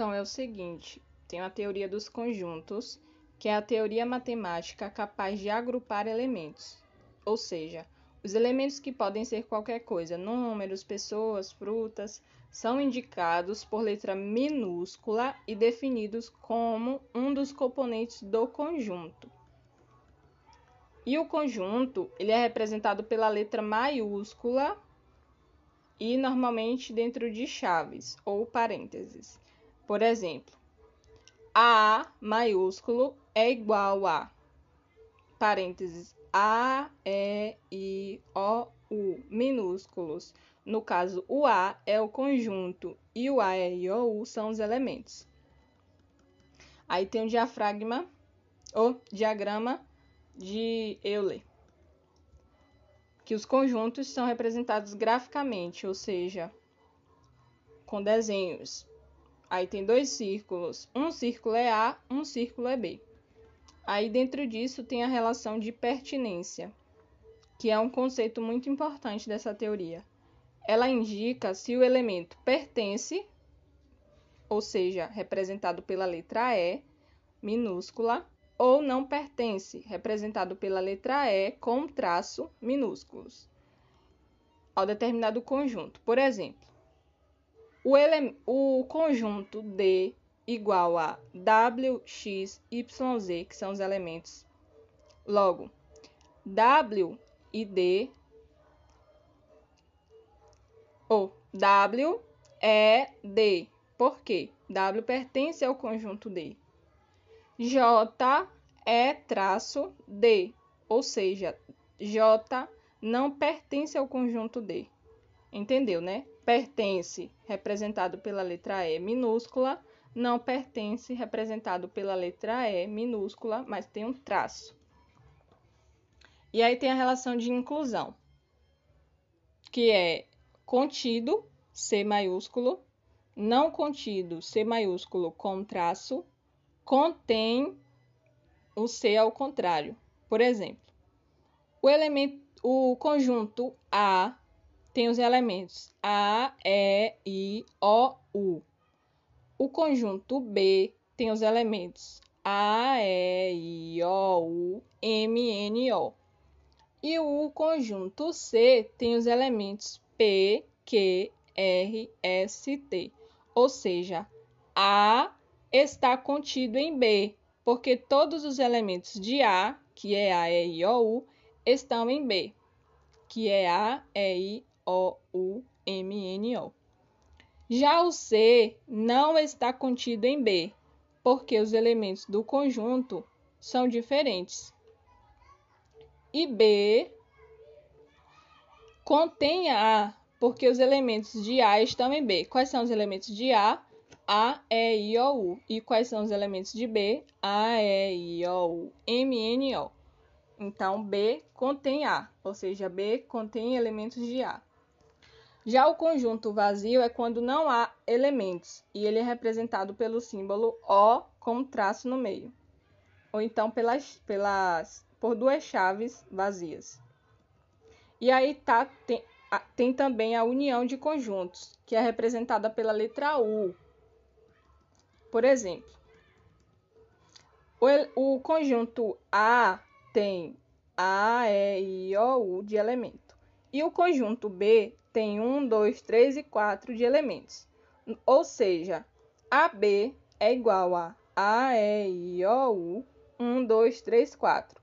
Então é o seguinte, tem a teoria dos conjuntos, que é a teoria matemática capaz de agrupar elementos, ou seja, os elementos que podem ser qualquer coisa, números, pessoas, frutas, são indicados por letra minúscula e definidos como um dos componentes do conjunto. E o conjunto, ele é representado pela letra maiúscula e normalmente dentro de chaves ou parênteses. Por exemplo, A maiúsculo é igual a parênteses A, E, I, O, U minúsculos. No caso, o A é o conjunto e o A, E, I, O, U são os elementos. Aí tem o diafragma, ou diagrama de Euler, que os conjuntos são representados graficamente, ou seja, com desenhos. Aí tem dois círculos, um círculo é A, um círculo é B. Aí dentro disso tem a relação de pertinência, que é um conceito muito importante dessa teoria. Ela indica se o elemento pertence, ou seja, representado pela letra E minúscula, ou não pertence, representado pela letra E com traço minúsculos, ao determinado conjunto. Por exemplo, o, o conjunto D igual a W, X, Y, Z, que são os elementos. Logo, W e D, ou W é D. Por quê? W pertence ao conjunto D. J é traço D, ou seja, J não pertence ao conjunto D. Entendeu, né? Pertence, representado pela letra E minúscula, não pertence, representado pela letra E minúscula, mas tem um traço. E aí tem a relação de inclusão, que é contido, C maiúsculo, não contido, C maiúsculo com traço, contém o C ao contrário. Por exemplo, o elemento, o conjunto A tem os elementos A, E, I, O, U. O conjunto B tem os elementos A, E, I, O, U, M, N, O. E o conjunto C tem os elementos P, Q, R, S, T. Ou seja, A está contido em B, porque todos os elementos de A, que é A, E, I, O, U, estão em B, que é A, E, I, O, U, M, N, O. Já o C não está contido em B, porque os elementos do conjunto são diferentes. E B contém A, porque os elementos de A estão em B. Quais são os elementos de A? A, E, I, O, U. E quais são os elementos de B? A, E, I, O, U, M, N, O. Então, B contém A, ou seja, B contém elementos de A. Já o conjunto vazio é quando não há elementos, e ele é representado pelo símbolo O com traço no meio, ou então pelas, pelas, por duas chaves vazias. E aí tá, tem, tem também a união de conjuntos, que é representada pela letra U, por exemplo, o, o conjunto A tem A, E, I, O, U de elemento. E o conjunto B tem 1, 2, 3 e 4 de elementos. Ou seja, AB é igual a A, E, I, O, U, 1, 2, 3, 4.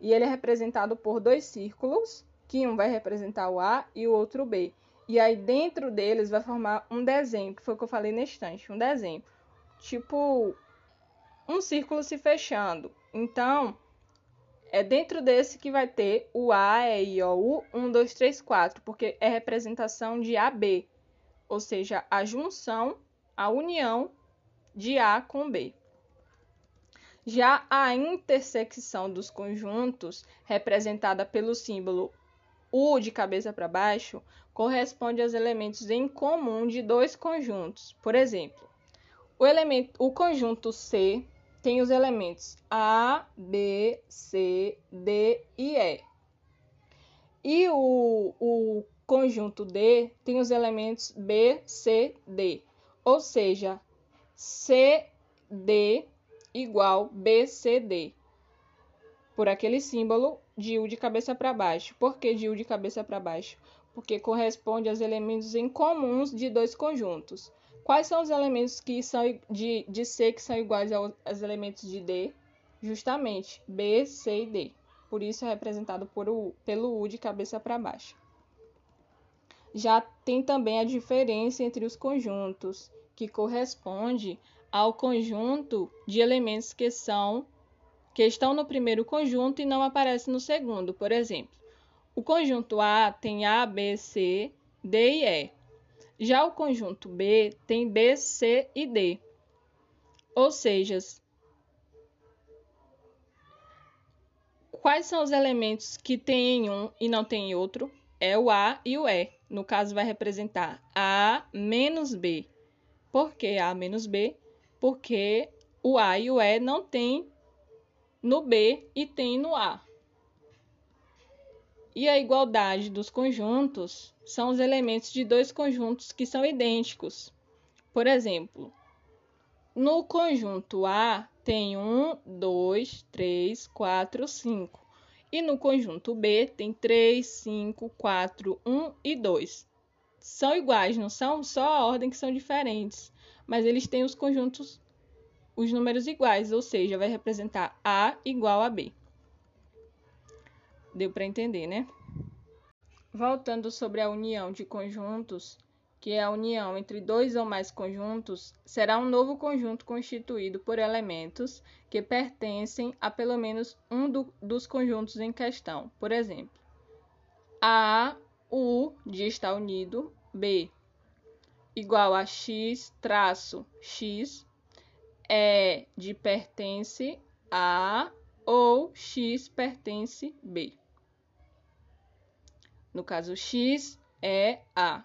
E ele é representado por dois círculos, que um vai representar o A e o outro o B. E aí dentro deles vai formar um desenho, que foi o que eu falei na estante, um desenho tipo um círculo se fechando. Então, é dentro desse que vai ter o A, E, I, O, U, 1, 2, 3, 4, porque é representação de AB, ou seja, a junção, a união de A com B. Já a intersecção dos conjuntos, representada pelo símbolo U de cabeça para baixo, corresponde aos elementos em comum de dois conjuntos. Por exemplo, o, elemento, o conjunto C tem os elementos A, B, C, D e E. E o, o conjunto D tem os elementos B, C, D. Ou seja, CD igual BCD, por aquele símbolo de U de cabeça para baixo. Por que de U de cabeça para baixo? Porque corresponde aos elementos em comuns de dois conjuntos. Quais são os elementos que são de, de C que são iguais aos, aos elementos de D? Justamente B, C e D. Por isso é representado por U, pelo U de cabeça para baixo. Já tem também a diferença entre os conjuntos, que corresponde ao conjunto de elementos que são que estão no primeiro conjunto e não aparecem no segundo. Por exemplo, o conjunto A tem A, B, C, D e E. Já o conjunto B tem B, C e D. Ou seja, quais são os elementos que tem em um e não tem em outro? É o A e o E. No caso, vai representar A menos B. Por que A menos B? Porque o A e o E não tem no B e tem no A. E a igualdade dos conjuntos são os elementos de dois conjuntos que são idênticos. Por exemplo, no conjunto A tem 1, 2, 3, 4, 5. E no conjunto B tem 3, 5, 4, 1 e 2. São iguais, não são só a ordem que são diferentes, mas eles têm os conjuntos, os números iguais, ou seja, vai representar A igual a B. Deu para entender, né? Voltando sobre a união de conjuntos, que é a união entre dois ou mais conjuntos, será um novo conjunto constituído por elementos que pertencem a pelo menos um do, dos conjuntos em questão. Por exemplo, A, U de estar unido, B, igual a X traço X, é de pertence a ou X pertence B. No caso, X é A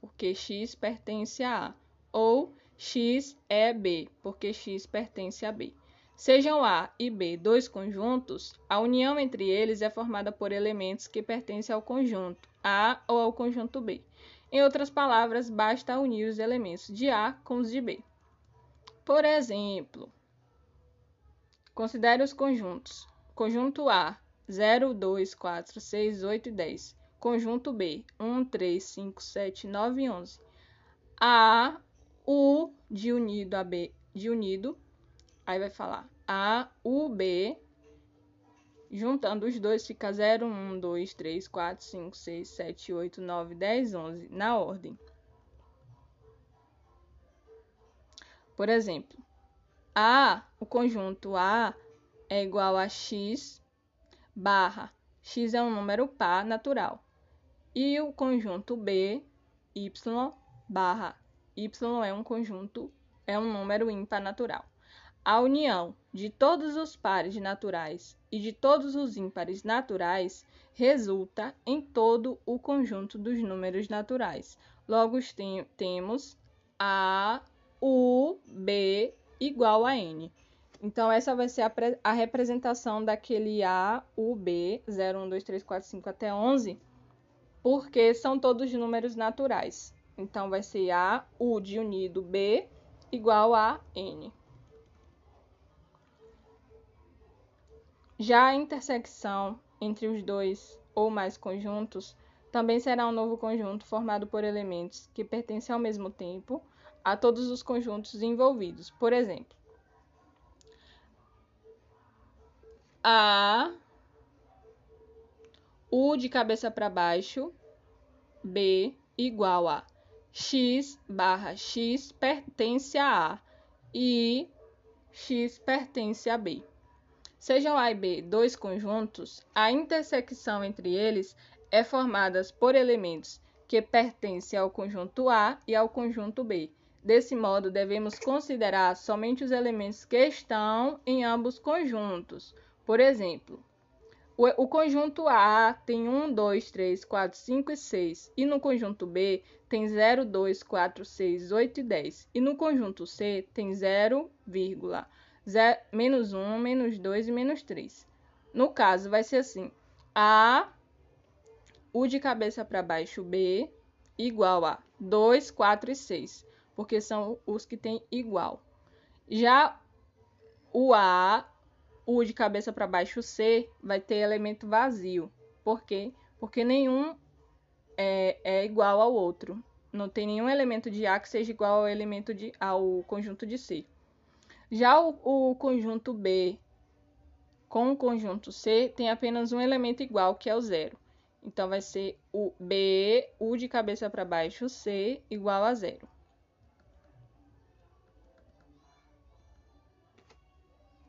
porque x pertence a A, ou x é B, porque x pertence a B. Sejam A e B dois conjuntos, a união entre eles é formada por elementos que pertencem ao conjunto A ou ao conjunto B. Em outras palavras, basta unir os elementos de A com os de B. Por exemplo, considere os conjuntos. Conjunto A, 0, 2, 4, 6, 8 e 10. Conjunto B, 1, 3, 5, 7, 9 e 11. A, U de unido a B de unido. Aí vai falar A, U, B. Juntando os dois fica 0, 1, 2, 3, 4, 5, 6, 7, 8, 9, 10, 11. Na ordem. Por exemplo, A, o conjunto A é igual a x barra x é um número par natural. E o conjunto B, y barra y é um conjunto, é um número ímpar natural. A união de todos os pares naturais e de todos os ímpares naturais resulta em todo o conjunto dos números naturais. Logo, tem, temos A, U, B igual a N. Então, essa vai ser a, a representação daquele A, U, B, 0, 1, 2, 3, 4, 5 até 11, porque são todos números naturais. Então, vai ser A, U de unido B igual a N. Já a intersecção entre os dois ou mais conjuntos também será um novo conjunto formado por elementos que pertencem ao mesmo tempo a todos os conjuntos envolvidos. Por exemplo, A U de cabeça para baixo, B igual a x barra x pertence a A e x pertence a B. Sejam A e B dois conjuntos, a intersecção entre eles é formada por elementos que pertencem ao conjunto A e ao conjunto B. Desse modo, devemos considerar somente os elementos que estão em ambos conjuntos. Por exemplo, o, conjunto A tem 1, 2, 3, 4, 5 e 6. E no conjunto B tem 0, 2, 4, 6, 8 e 10. E no conjunto C tem 0, menos 1, menos 2 e menos 3. No caso, vai ser assim. A, U de cabeça para baixo, B, igual a 2, 4 e 6. Porque são os que têm igual. Já o A, U de cabeça para baixo, C, vai ter elemento vazio. Por quê? Porque nenhum é, é igual ao outro. Não tem nenhum elemento de A que seja igual ao elemento de ao conjunto de C. Já o, o conjunto B com o conjunto C tem apenas um elemento igual, que é o zero. Então vai ser o B, U de cabeça para baixo, C igual a zero.